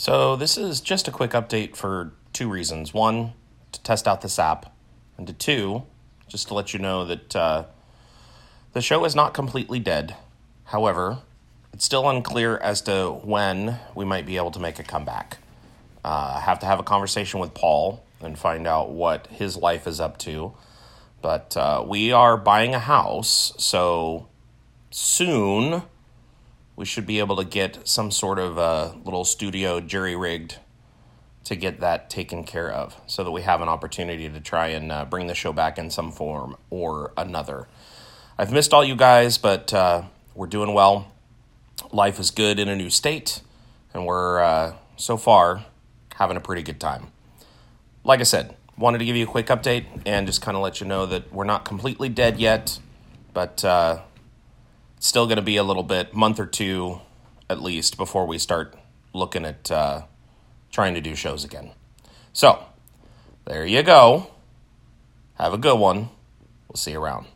So, this is just a quick update for two reasons. One, to test out this app, and to two, just to let you know that uh, the show is not completely dead. However, it's still unclear as to when we might be able to make a comeback. Uh, I have to have a conversation with Paul and find out what his life is up to. But uh, we are buying a house, so soon we should be able to get some sort of a little studio jury rigged to get that taken care of so that we have an opportunity to try and uh, bring the show back in some form or another. I've missed all you guys, but uh, we're doing well. Life is good in a new state, and we're uh, so far having a pretty good time. Like I said, wanted to give you a quick update and just kind of let you know that we're not completely dead yet, but uh, still going to be a little bit, month or two at least, before we start looking at uh, trying to do shows again. So, there you go. Have a good one. We'll see you around.